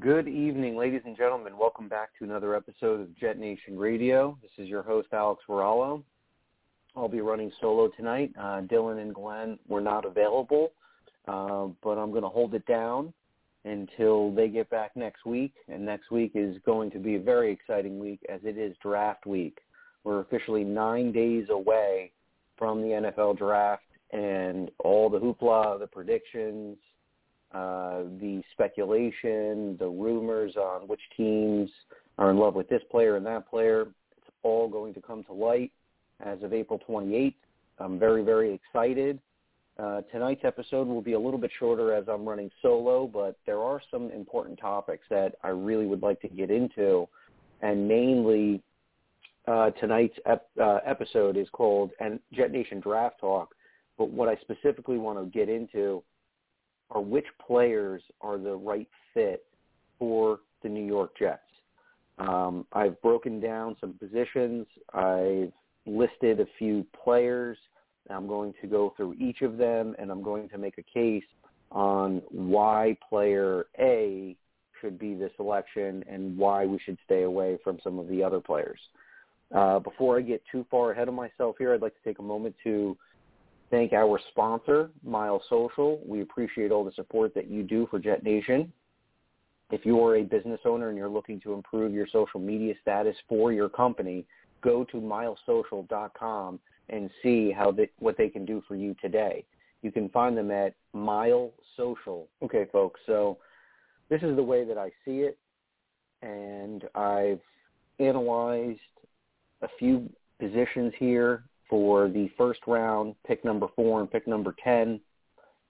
Good evening, ladies and gentlemen. Welcome back to another episode of Jet Nation Radio. This is your host, Alex Varallo. I'll be running solo tonight. Uh, Dylan and Glenn were not available, uh, but I'm going to hold it down until they get back next week. And next week is going to be a very exciting week as it is draft week. We're officially nine days away from the NFL draft and all the hoopla, the predictions, uh, the speculation, the rumors on which teams are in love with this player and that player. It's all going to come to light as of April 28th. I'm very, very excited. Uh, tonight's episode will be a little bit shorter as I'm running solo, but there are some important topics that I really would like to get into, and mainly uh, tonight's ep- uh, episode is called and Jet Nation Draft Talk. But what I specifically want to get into are which players are the right fit for the New York Jets. Um, I've broken down some positions. I've listed a few players. I'm going to go through each of them, and I'm going to make a case on why player A should be the selection and why we should stay away from some of the other players. Uh, before I get too far ahead of myself here, I'd like to take a moment to thank our sponsor, Mile Social. We appreciate all the support that you do for Jet Nation. If you're a business owner and you're looking to improve your social media status for your company, go to milesocial.com and see how they, what they can do for you today. You can find them at Mile Social. Okay, folks, so this is the way that I see it, and I've analyzed a few positions here for the first round, pick number four and pick number 10.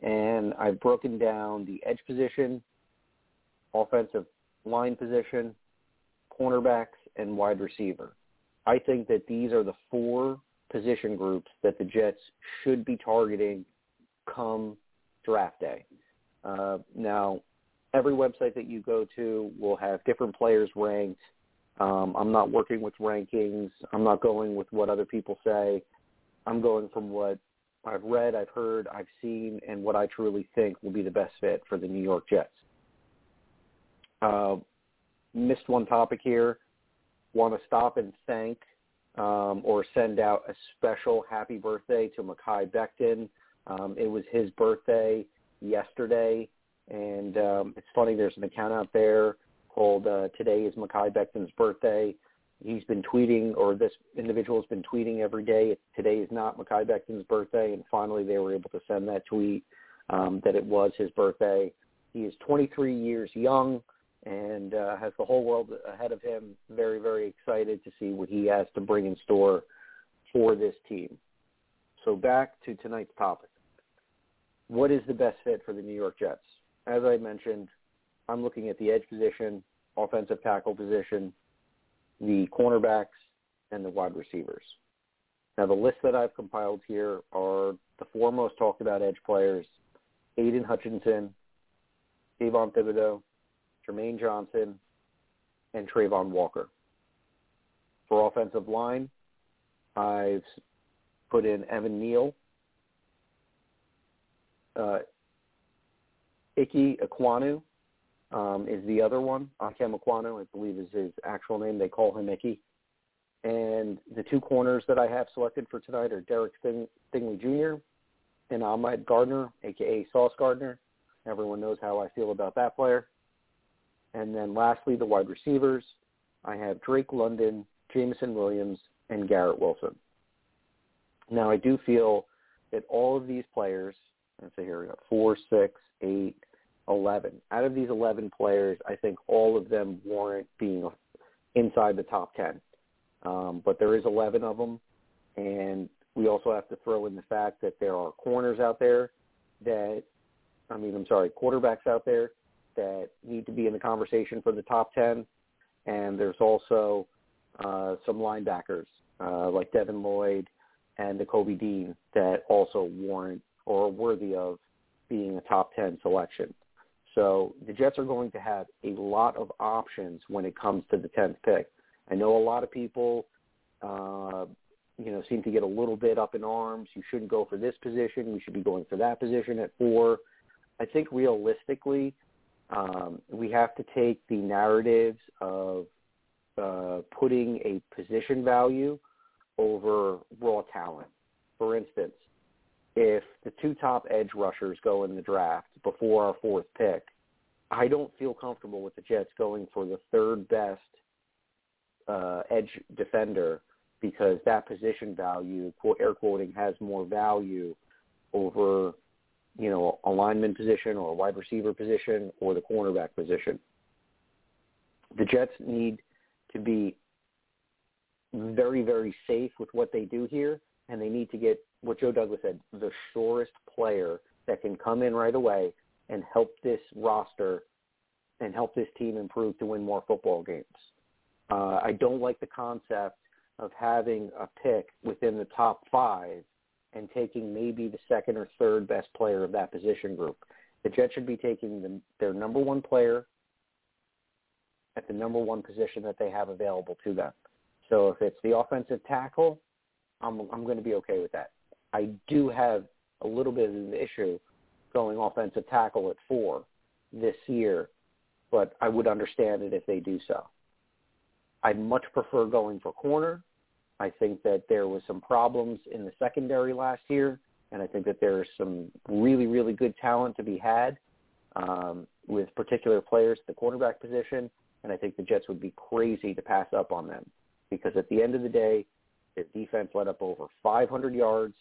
And I've broken down the edge position, offensive line position, cornerbacks, and wide receiver. I think that these are the four position groups that the Jets should be targeting come draft day. Uh, now, every website that you go to will have different players ranked um, I'm not working with rankings. I'm not going with what other people say. I'm going from what I've read, I've heard, I've seen, and what I truly think will be the best fit for the New York Jets. Uh, missed one topic here. Want to stop and thank um, or send out a special happy birthday to Mekhi Becton. Um, it was his birthday yesterday, and um, it's funny. There's an account out there called uh, "Today is Mekhi Becton's birthday." He's been tweeting, or this individual has been tweeting every day. Today is not Mekhi Becton's birthday, and finally they were able to send that tweet um, that it was his birthday. He is 23 years young and uh, has the whole world ahead of him. Very, very excited to see what he has to bring in store for this team. So back to tonight's topic. What is the best fit for the New York Jets? As I mentioned, I'm looking at the edge position, offensive tackle position, the cornerbacks, and the wide receivers. Now, the list that I've compiled here are the four most talked about edge players, Aidan Hutchinson, Kayvon Thibodeaux, Jermaine Johnson, and Travon Walker. For offensive line, I've put in Evan Neal, uh, Ickey Ekwonu, um, is the other one. Ikem Ekwonu, I believe is his actual name. They call him Ickey. And the two corners that I have selected for tonight are Derek Sting- Stingley Jr. and Ahmad Gardner, a.k.a. Sauce Gardner. Everyone knows how I feel about that player. And then lastly, the wide receivers. I have Drake London, Jameson Williams, and Garrett Wilson. Now, I do feel that all of these players, let's say here we got four, six, eight, 11. Out of these 11 players, I think all of them warrant being inside the top 10. Um, but there is 11 of them, and we also have to throw in the fact that there are corners out there that, I mean, I'm sorry, quarterbacks out there that need to be in the conversation for the top 10. And there's also uh, some linebackers uh, like Devin Lloyd and Nakobe Dean that also warrant or are worthy of being a top 10 selection. So the Jets are going to have a lot of options when it comes to the 10th pick. I know a lot of people, uh, you know, seem to get a little bit up in arms. You shouldn't go for this position. We should be going for that position at four. I think realistically, um, we have to take the narratives of uh, putting a position value over raw talent. For instance, if the two top edge rushers go in the draft before our fourth pick, I don't feel comfortable with the Jets going for the third best uh, edge defender because that position value, air quoting, has more value over, you know, a lineman position or a wide receiver position or the cornerback position. The Jets need to be very, very safe with what they do here, and they need to get what Joe Douglas said, the surest player that can come in right away and help this roster and help this team improve to win more football games. Uh, I don't like the concept of having a pick within the top five and taking maybe the second or third best player of that position group. The Jets should be taking the, their number one player at the number one position that they have available to them. So if it's the offensive tackle, I'm I'm going to be okay with that. I do have a little bit of an issue going offensive tackle at four this year, but I would understand it if they do so. I much prefer going for corner. I think that there was some problems in the secondary last year, and I think that there's some really, really good talent to be had um, with particular players at the quarterback position, and I think the Jets would be crazy to pass up on them because at the end of the day, their defense let up over 500 yards,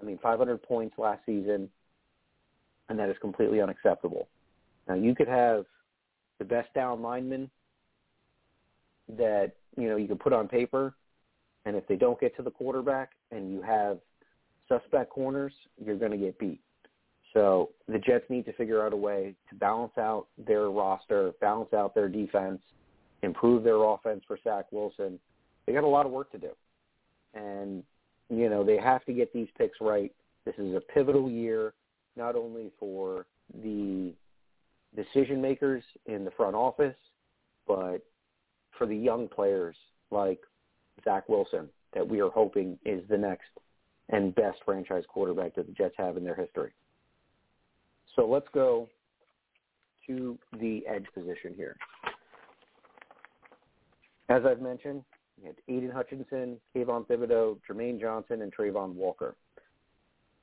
I mean 500 points last season, and that is completely unacceptable. Now you could have the best down lineman that you know you can put on paper, and if they don't get to the quarterback and you have suspect corners, you're going to get beat. So the Jets need to figure out a way to balance out their roster, balance out their defense, improve their offense for Zach Wilson. They got a lot of work to do and you know they have to get these picks right. This is a pivotal year, not only for the decision makers in the front office, but for the young players like Zach Wilson that we are hoping is the next and best franchise quarterback that the Jets have in their history. So let's go to the edge position here. As I've mentioned, you had Aidan Hutchinson, Kayvon Thibodeaux, Jermaine Johnson, and Travon Walker.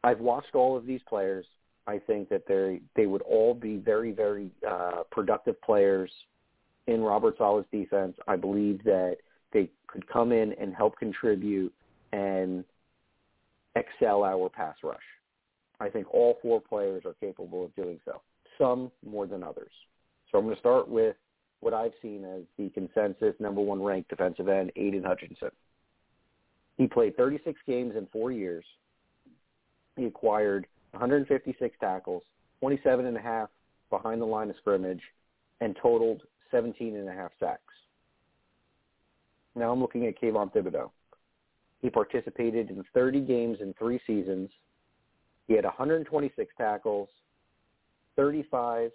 I've watched all of these players. I think that they they would all be very very uh, productive players in Robert Saleh's defense. I believe that they could come in and help contribute and excel our pass rush. I think all four players are capable of doing so. Some more than others. So I'm going to start with what I've seen as the consensus number one ranked defensive end, Aidan Hutchinson. He played 36 games in four years. He acquired 156 tackles, 27 and a half behind the line of scrimmage, and totaled 17 and a half sacks. Now I'm looking at Kayvon Thibodeaux. He participated in 30 games in three seasons. He had 126 tackles, 35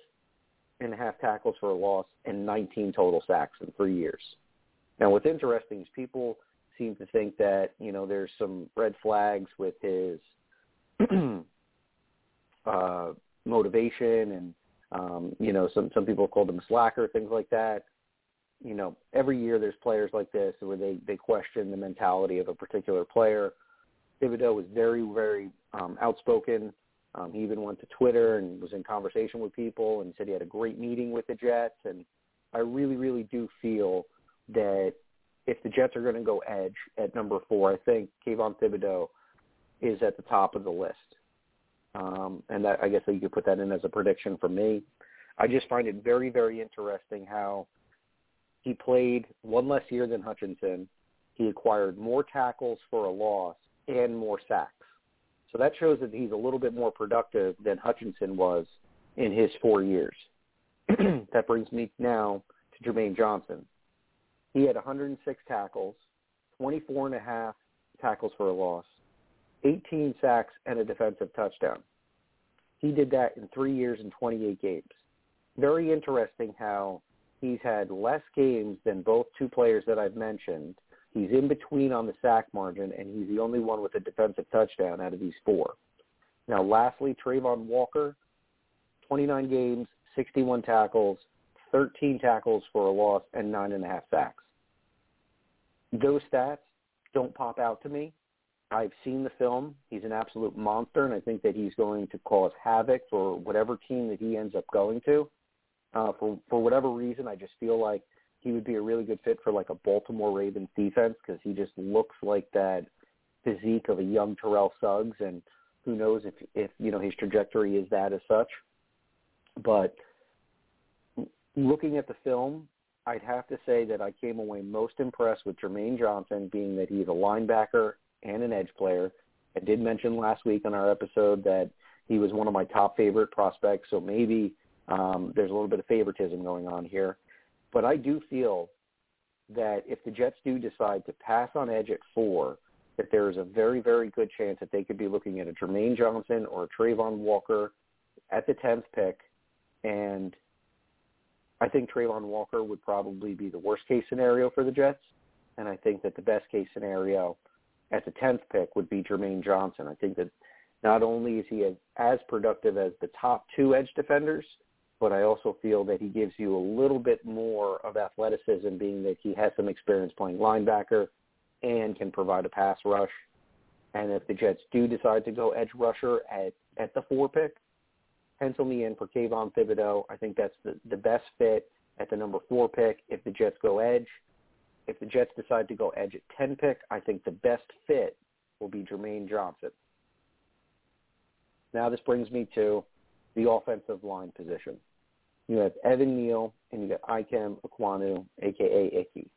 and a half tackles for a loss and 19 total sacks in three years. Now, what's interesting is people seem to think that you know there's some red flags with his uh, motivation, and um, you know some some people call him a slacker, things like that. You know, every year there's players like this where they they question the mentality of a particular player. Thibodeaux was very very um, outspoken um, he even went to Twitter and was in conversation with people and said he had a great meeting with the Jets. And I really, really do feel that if the Jets are going to go edge at number four, I think Kayvon Thibodeaux is at the top of the list. Um, and that, I guess that you could put that in as a prediction for me. I just find it very, very interesting how he played one less year than Hutchinson. He acquired more tackles for a loss and more sacks. So that shows that he's a little bit more productive than Hutchinson was in his four years. that brings me now to Jermaine Johnson. He had 106 tackles, 24 and a half tackles for a loss, 18 sacks, and a defensive touchdown. He did that in three years and 28 games. Very interesting how he's had less games than both two players that I've mentioned. He's in between on the sack margin, and he's the only one with a defensive touchdown out of these four. Now, lastly, Travon Walker, 29 games, 61 tackles, 13 tackles for a loss, and nine and a half sacks. Those stats don't pop out to me. I've seen the film. He's an absolute monster, and I think that he's going to cause havoc for whatever team that he ends up going to. Uh, for for whatever reason, I just feel like he would be a really good fit for like a Baltimore Ravens defense because he just looks like that physique of a young Terrell Suggs, and who knows if if you know his trajectory is that as such. But looking at the film, I'd have to say that I came away most impressed with Jermaine Johnson, being that he's a linebacker and an edge player. I did mention last week on our episode that he was one of my top favorite prospects, so maybe um, there's a little bit of favoritism going on here. But I do feel that if the Jets do decide to pass on edge at four, that there is a very, very good chance that they could be looking at a Jermaine Johnson or a Travon Walker at the 10th pick. And I think Travon Walker would probably be the worst case scenario for the Jets. And I think that the best case scenario at the 10th pick would be Jermaine Johnson. I think that not only is he as, as productive as the top two edge defenders, but I also feel that he gives you a little bit more of athleticism, being that he has some experience playing linebacker and can provide a pass rush. And if the Jets do decide to go edge rusher at, at the four pick, pencil me in for Kayvon Thibodeaux. I think that's the, the best fit at the number four pick. If the Jets go edge, if the Jets decide to go edge at 10 pick, I think the best fit will be Jermaine Johnson. Now this brings me to the offensive line position. You have Evan Neal and you got Ikem Ekwonu, aka Ickey.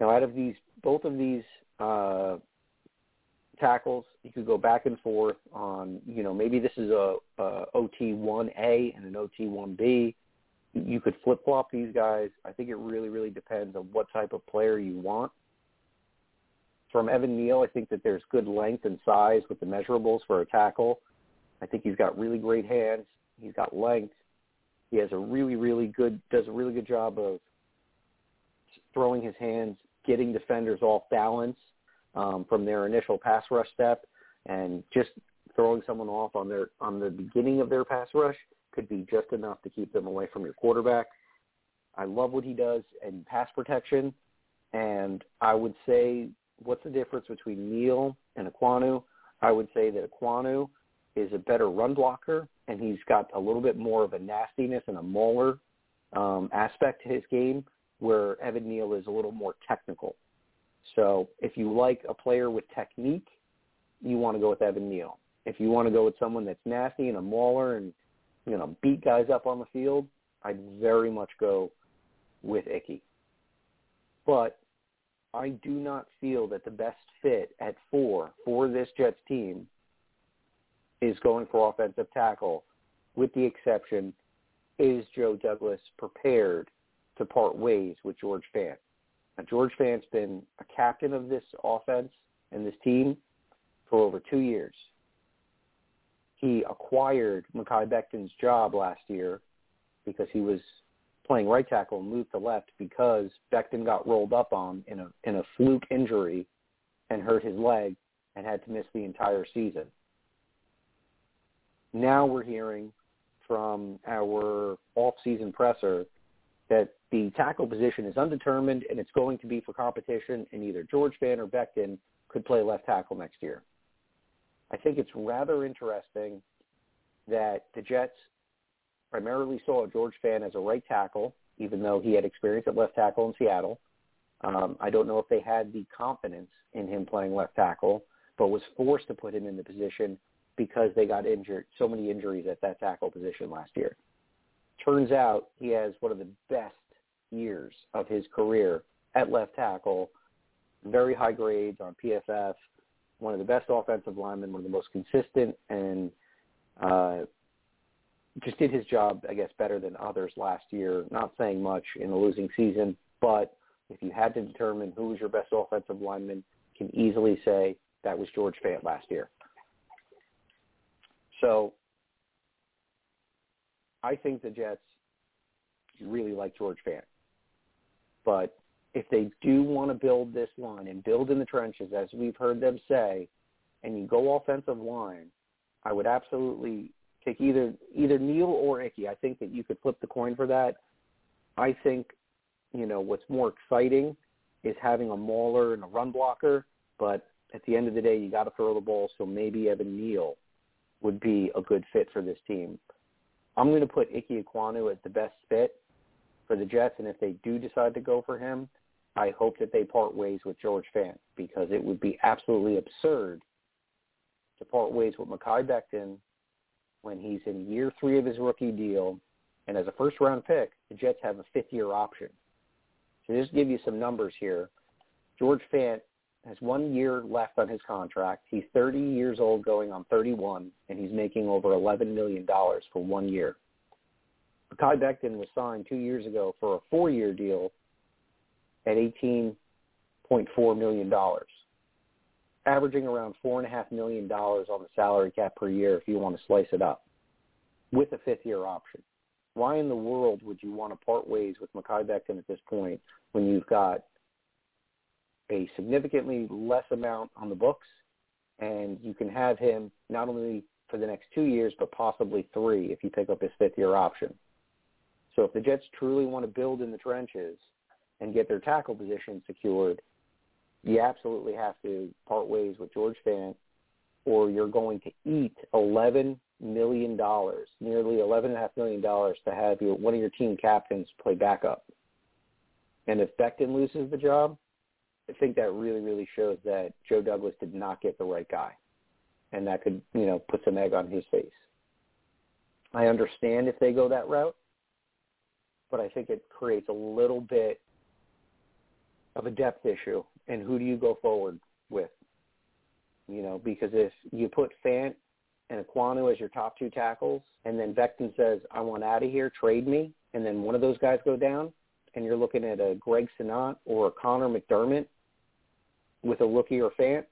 Now out of these, both of these uh, tackles, you could go back and forth on, you know, maybe this is a, a OT1A and an OT1B you could flip flop these guys. I think it really, really depends on what type of player you want. From Evan Neal, I think that there's good length and size with the measurables for a tackle. I think he's got really great hands. He's got length. He has a really, really good, does a really good job of throwing his hands, getting defenders off balance um, from their initial pass rush step, and just throwing someone off on their on the beginning of their pass rush could be just enough to keep them away from your quarterback. I love what he does in pass protection, and I would say what's the difference between Neal and Ekwonu? I would say that Ekwonu is a better run blocker, and he's got a little bit more of a nastiness and a mauler um, aspect to his game, where Evan Neal is a little more technical. So if you like a player with technique, you want to go with Evan Neal. If you want to go with someone that's nasty and a mauler and you know, beat guys up on the field, I'd very much go with Ickey. But I do not feel that the best fit at four for this Jets team is going for offensive tackle, with the exception, is Joe Douglas prepared to part ways with George Fant? Now, George Fant's been a captain of this offense and this team for over two years he acquired Mekhi Becton's job last year because he was playing right tackle and moved to left because Becton got rolled up on in a in a fluke injury and hurt his leg and had to miss the entire season. Now we're hearing from our off-season presser that the tackle position is undetermined and it's going to be for competition and either George Fant or Becton could play left tackle next year. I think it's rather interesting that the Jets primarily saw George Fant as a right tackle, even though he had experience at left tackle in Seattle. Um, I don't know if they had the confidence in him playing left tackle, but was forced to put him in the position because they got injured, so many injuries at that tackle position last year. Turns out he has one of the best years of his career at left tackle, very high grades on PFF, one of the best offensive linemen, one of the most consistent and uh, just did his job, I guess, better than others last year. Not saying much in a losing season, but if you had to determine who was your best offensive lineman, can easily say that was George Fant last year. So I think the Jets really like George Fant. But if they do want to build this line and build in the trenches, as we've heard them say, and you go offensive line, I would absolutely take either either Neal or Ickey. I think that you could flip the coin for that. I think, you know, what's more exciting is having a mauler and a run blocker, but at the end of the day, you got to throw the ball. So maybe Evan Neal would be a good fit for this team. I'm going to put Ike Ekwonu as the best fit for the Jets, and if they do decide to go for him, I hope that they part ways with George Fant because it would be absolutely absurd to part ways with Mekhi Becton when he's in year three of his rookie deal, and as a first-round pick, the Jets have a fifth-year option. So just give you some numbers here, George Fant has one year left on his contract. He's 30 years old going on 31, and he's making over $11 million for one year. Kai Becton was signed two years ago for a four-year deal at $18.4 million, averaging around $4.5 million on the salary cap per year if you want to slice it up, with a fifth-year option. Why in the world would you want to part ways with Mekhi Becton at this point when you've got a significantly less amount on the books, and you can have him not only for the next two years, but possibly three if you pick up his fifth-year option. So if the Jets truly want to build in the trenches and get their tackle position secured, you absolutely have to part ways with George Fant, or you're going to eat eleven million dollars, nearly eleven and a half million dollars, to have your one of your team captains play backup. And if Becton loses the job, think that really, really shows that Joe Douglas did not get the right guy, and that could, you know, put some egg on his face. I understand if they go that route, but I think it creates a little bit of a depth issue. And who do you go forward with? You know, because if you put Fant and Ekwonu as your top two tackles, and then Becton says, "I want out of here, trade me," and then one of those guys go down, and you're looking at a Greg Senat or a Connor McDermott with a rookie or Fant,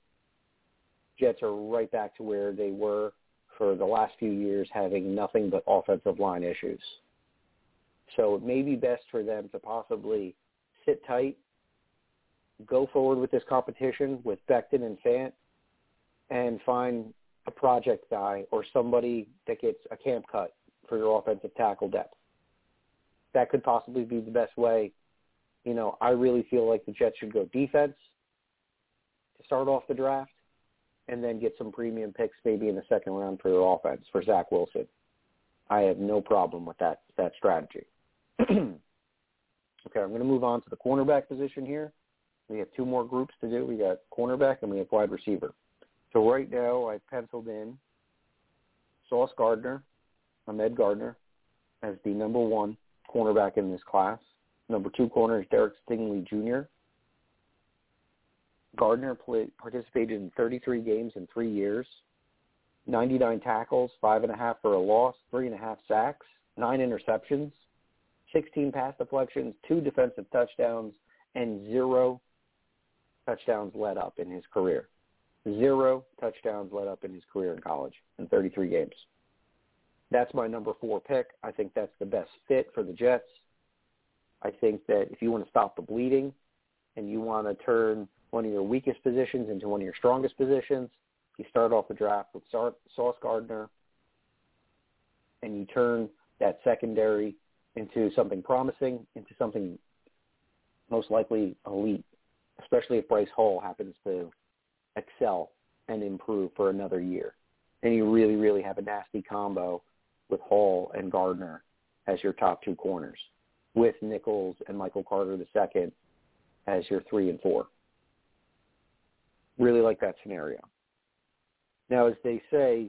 Jets are right back to where they were for the last few years, having nothing but offensive line issues. So it may be best for them to possibly sit tight, go forward with this competition with Becton and Fant, and find a project guy or somebody that gets a camp cut for your offensive tackle depth. That could possibly be the best way. You know, I really feel like the Jets should go defense to start off the draft and then get some premium picks maybe in the second round for their offense for Zach Wilson. I have no problem with that that strategy. okay, I'm going to move on to the cornerback position here. We have two more groups to do. We got cornerback and we have wide receiver. So right now I've penciled in Sauce Gardner, Ahmad Gardner, as the number one cornerback in this class. Number two corner is Derek Stingley Jr. Gardner participated in 33 games in three years, 99 tackles, five and a half for a loss, three and a half sacks, nine interceptions, 16 pass deflections, two defensive touchdowns, and zero touchdowns led up in his career. Zero touchdowns led up in his career in college in 33 games. That's my number four pick. I think that's the best fit for the Jets. I think that if you want to stop the bleeding and you want to turn one of your weakest positions into one of your strongest positions, you start off the draft with Sauce Gardner and you turn that secondary into something promising, into something most likely elite, especially if Bryce Hall happens to excel and improve for another year. And you really, really have a nasty combo with Hall and Gardner as your top two corners, with Echols and Michael Carter II as your three and four. Really like that scenario. Now, as they say,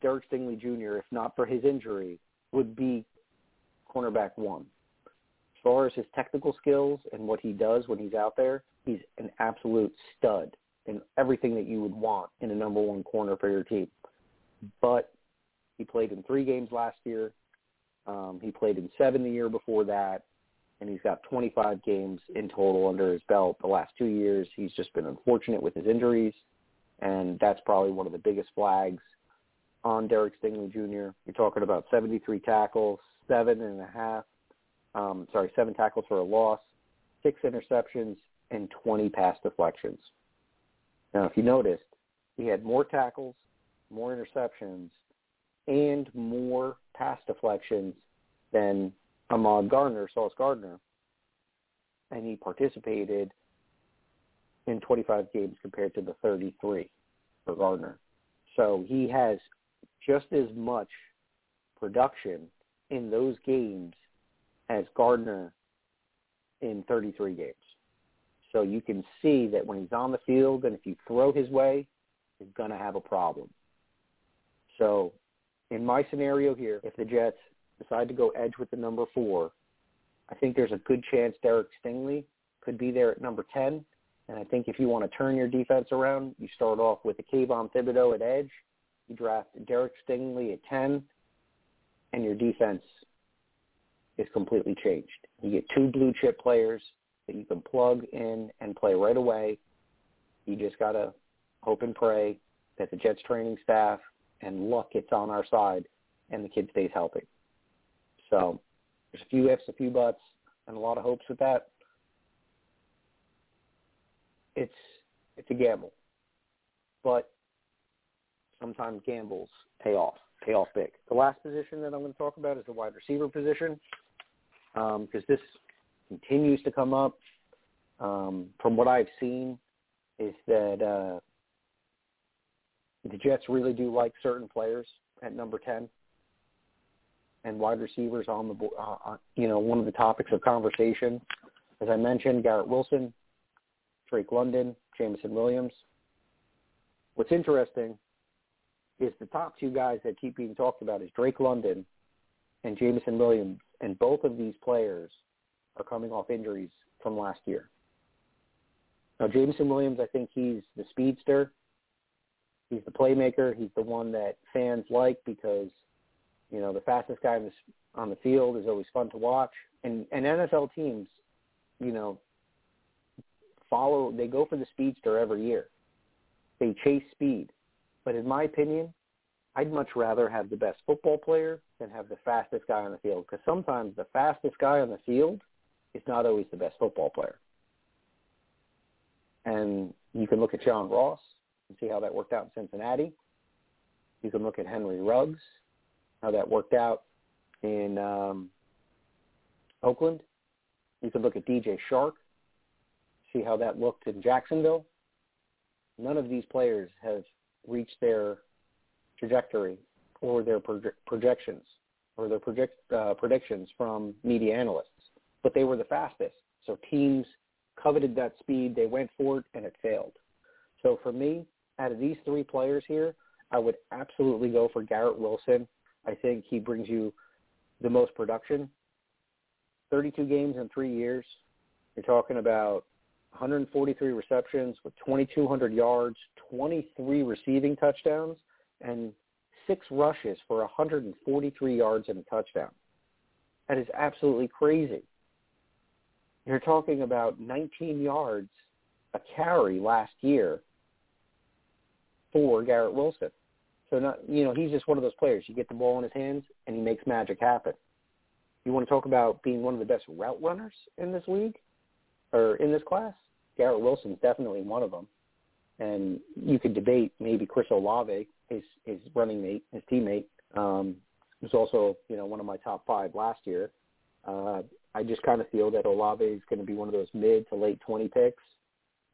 Derek Stingley Jr., if not for his injury, would be cornerback one. As far as his technical skills and what he does when he's out there, he's an absolute stud in everything that you would want in a number one corner for your team. But he played in three games last year, Um, he played in seven the year before that, and he's got 25 games in total under his belt the last two years. He's just been unfortunate with his injuries, and that's probably one of the biggest flags on Derek Stingley Jr. You're talking about 73 tackles, seven and a half, um, sorry, seven tackles for a loss, six interceptions, and 20 pass deflections. Now, if you noticed, he had more tackles, more interceptions, and more pass deflections than Ahmad Gardner, Sauce Gardner, and he participated in 25 games compared to the 33 for Gardner. So he has just as much production in those games as Gardner in 33 games. So you can see that when he's on the field and if you throw his way, he's going to have a problem. So in my scenario here, if the Jets decide to go edge with the number four, I think there's a good chance Derek Stingley could be there at number 10. And I think if you want to turn your defense around, you start off with a Kayvon Thibodeaux at edge. You draft Derek Stingley at 10, and your defense is completely changed. You get two blue chip players that you can plug in and play right away. You just got to hope and pray that the Jets training staff and luck it's on our side and the kid stays healthy. So there's a few ifs, a few buts, and a lot of hopes with that. It's it's a gamble, but sometimes gambles pay off, pay off big. The last position that I'm going to talk about is the wide receiver position because um, this continues to come up. Um, from what I've seen, is that uh, the Jets really do like certain players at number ten and wide receivers on the uh, uh, you know one of the topics of conversation. As I mentioned, Garrett Wilson, Drake London, Jameson Williams. What's interesting is the top two guys that keep being talked about is Drake London and Jameson Williams, and both of these players are coming off injuries from last year. Now, Jameson Williams, I think he's the speedster. He's the playmaker. He's the one that fans like because you know, the fastest guy on the, field is always fun to watch. And, and NFL teams, you know, follow, they go for the speedster every year. They chase speed. But in my opinion, I'd much rather have the best football player than have the fastest guy on the field because sometimes the fastest guy on the field is not always the best football player. And you can look at John Ross and see how that worked out in Cincinnati. You can look at Henry Ruggs how that worked out in um, Oakland. You could look at DJ Chark, see how that looked in Jacksonville. None of these players have reached their trajectory or their proje- projections or their project, uh, predictions from media analysts, but they were the fastest. So teams coveted that speed. They went for it, and it failed. So for me, out of these three players here, I would absolutely go for Garrett Wilson I think he brings you the most production. 32 games in three years. You're talking about 143 receptions with 2,200 yards, 23 receiving touchdowns, and six rushes for 143 yards and a touchdown. That is absolutely crazy. You're talking about 19 yards a carry last year for Garrett Wilson. So not you know he's just one of those players. You get the ball in his hands and he makes magic happen. You want to talk about being one of the best route runners in this league or in this class? Garrett Wilson's definitely one of them. And you could debate maybe Chris Olave, his his running mate, his teammate, um, who's also you know one of my top five last year. Uh, I just kind of feel that Olave is going to be one of those mid to late 20 picks.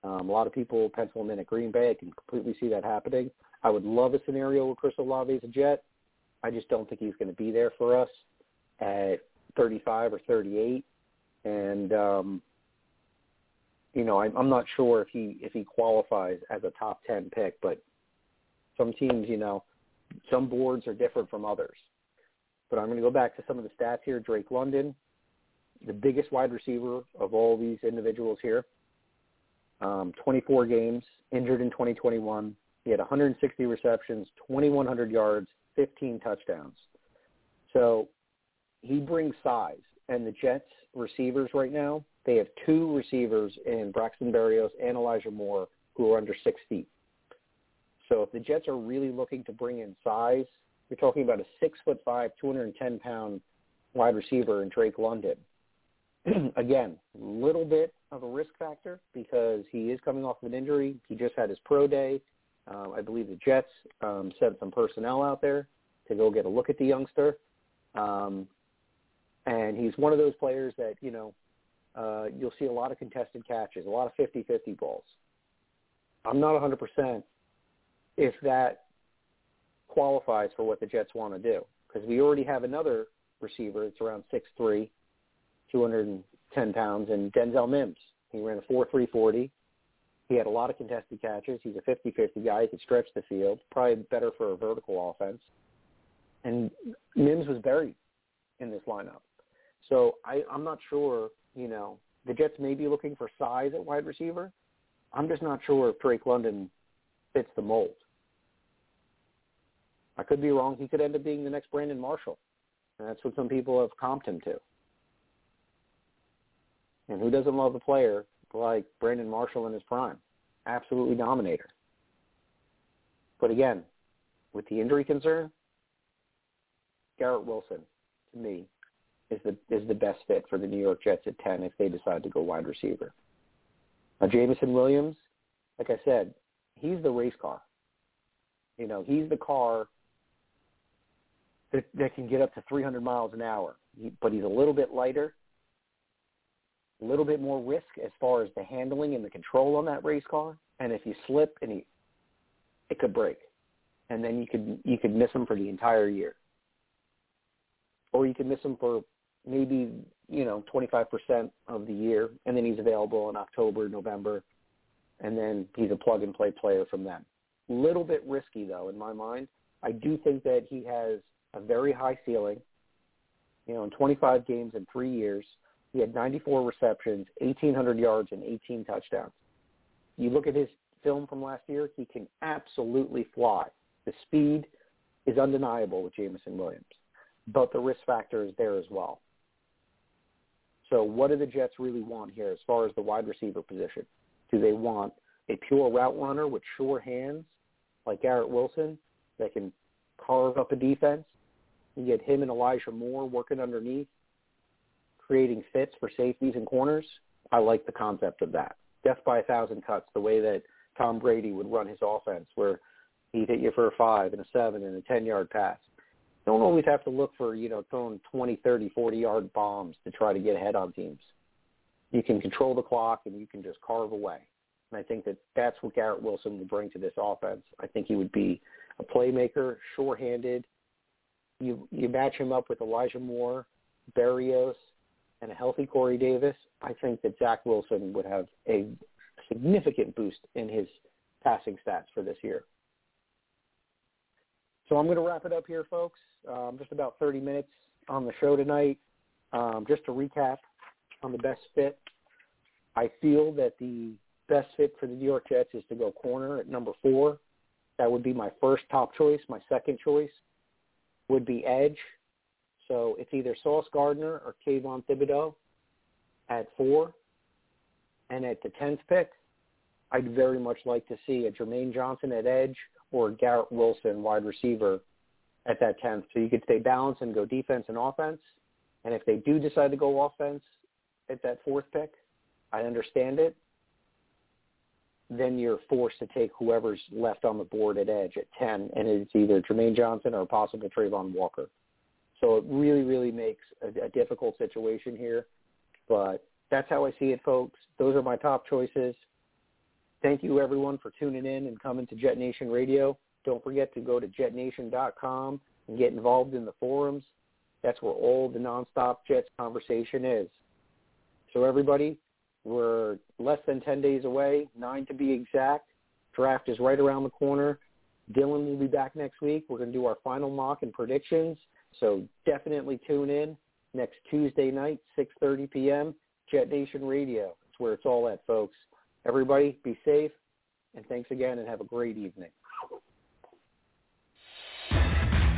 Um, a lot of people pencil him in at Green Bay. I can completely see that happening. I would love a scenario where Chris Olave is a Jet. I just don't think he's going to be there for us at 35 or 38. And um, you know, I'm, I'm not sure if he if he qualifies as a top 10 pick, but some teams, you know, some boards are different from others. But I'm going to go back to some of the stats here. Drake London, the biggest wide receiver of all these individuals here, um, 24 games, injured in 2021, he had 160 receptions, 2,100 yards, 15 touchdowns. So he brings size. And the Jets receivers right now, they have two receivers in Braxton Berrios and Elijah Moore who are under six feet. So if the Jets are really looking to bring in size, you're talking about a six foot five, 210 pound wide receiver in Drake London. Again, little bit of a risk factor because he is coming off of an injury. He just had his pro day. Um, I believe the Jets um, sent some personnel out there to go get a look at the youngster. Um, and he's one of those players that, you know, uh, you'll see a lot of contested catches, a lot of 50-50 balls. I'm not 100% if that qualifies for what the Jets want to do because we already have another receiver that's around 6'3", 210 pounds, and Denzel Mims. He ran a 4.340. He had a lot of contested catches. He's a 50-50 guy. He could stretch the field. Probably better for a vertical offense. And Mims was buried in this lineup. So I, I'm not sure, you know, the Jets may be looking for size at wide receiver. I'm just not sure if Drake London fits the mold. I could be wrong. He could end up being the next Brandon Marshall. And that's what some people have comped him to. And who doesn't love a player like Brandon Marshall in his prime? Absolutely dominator. But again, with the injury concern, Garrett Wilson, to me, is the is the best fit for the New York Jets at ten if they decide to go wide receiver. Now Jameson Williams, like I said, he's the race car. You know, he's the car that, that can get up to 300 miles an hour, he, but he's a little bit lighter, a little bit more risk as far as the handling and the control on that race car. And if you slip and he, it could break, and then you could you could miss him for the entire year, or you could miss him for maybe you know 25% of the year, and then he's available in October, November, and then he's a plug and play player from then. Little bit risky though in my mind. I do think that he has a very high ceiling. You know, in 25 games in three years, he had 94 receptions, 1,800 yards, and 18 touchdowns. You look at his film from last year, he can absolutely fly. The speed is undeniable with Jameson Williams, but the risk factor is there as well. So what do the Jets really want here as far as the wide receiver position? Do they want a pure route runner with sure hands like Garrett Wilson that can carve up a defense? You get him and Elijah Moore working underneath, creating fits for safeties and corners. I like the concept of that. Death by a thousand cuts, the way that Tom Brady would run his offense, where he'd hit you for a five and a seven and a 10-yard pass. Don't always have to look for, you know, throwing 20, 30, 40-yard bombs to try to get ahead on teams. You can control the clock and you can just carve away. And I think that that's what Garrett Wilson will bring to this offense. I think he would be a playmaker, sure-handed, you you match him up with Elijah Moore, Berrios, and a healthy Corey Davis, I think that Zach Wilson would have a significant boost in his passing stats for this year. So I'm going to wrap it up here, folks. Um, just about 30 minutes on the show tonight. Um, just to recap on the best fit, I feel that the best fit for the New York Jets is to go corner at number four. That would be my first top choice. My second choice would be edge. So it's either Sauce Gardner or Kayvon Thibodeaux at four. And at the 10th pick, I'd very much like to see a Jermaine Johnson at edge or Garrett Wilson wide receiver at that 10th. So you could stay balanced and go defense and offense. And if they do decide to go offense at that fourth pick, I understand it then you're forced to take whoever's left on the board at edge at 10, and it's either Jermaine Johnson or possible Travon Walker. So it really, really makes a, a difficult situation here. But that's how I see it, folks. Those are my top choices. Thank you, everyone, for tuning in and coming to Jet Nation Radio. Don't forget to go to jetnation.com and get involved in the forums. That's where all the nonstop Jets conversation is. So everybody, we're less than 10 days away, nine to be exact. Draft is right around the corner. Dylan will be back next week. We're going to do our final mock and predictions. So definitely tune in next Tuesday night, 6.30 p.m., Jet Nation Radio. It's where it's all at, folks. Everybody, be safe, and thanks again, and have a great evening.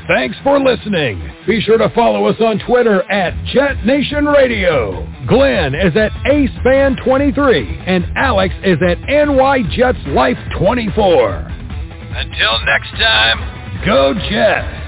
Thanks for listening. Be sure to follow us on Twitter at Jet Nation Radio. Glenn is at AceFan23, and Alex is at NYJetsLife24. Until next time, go Jets!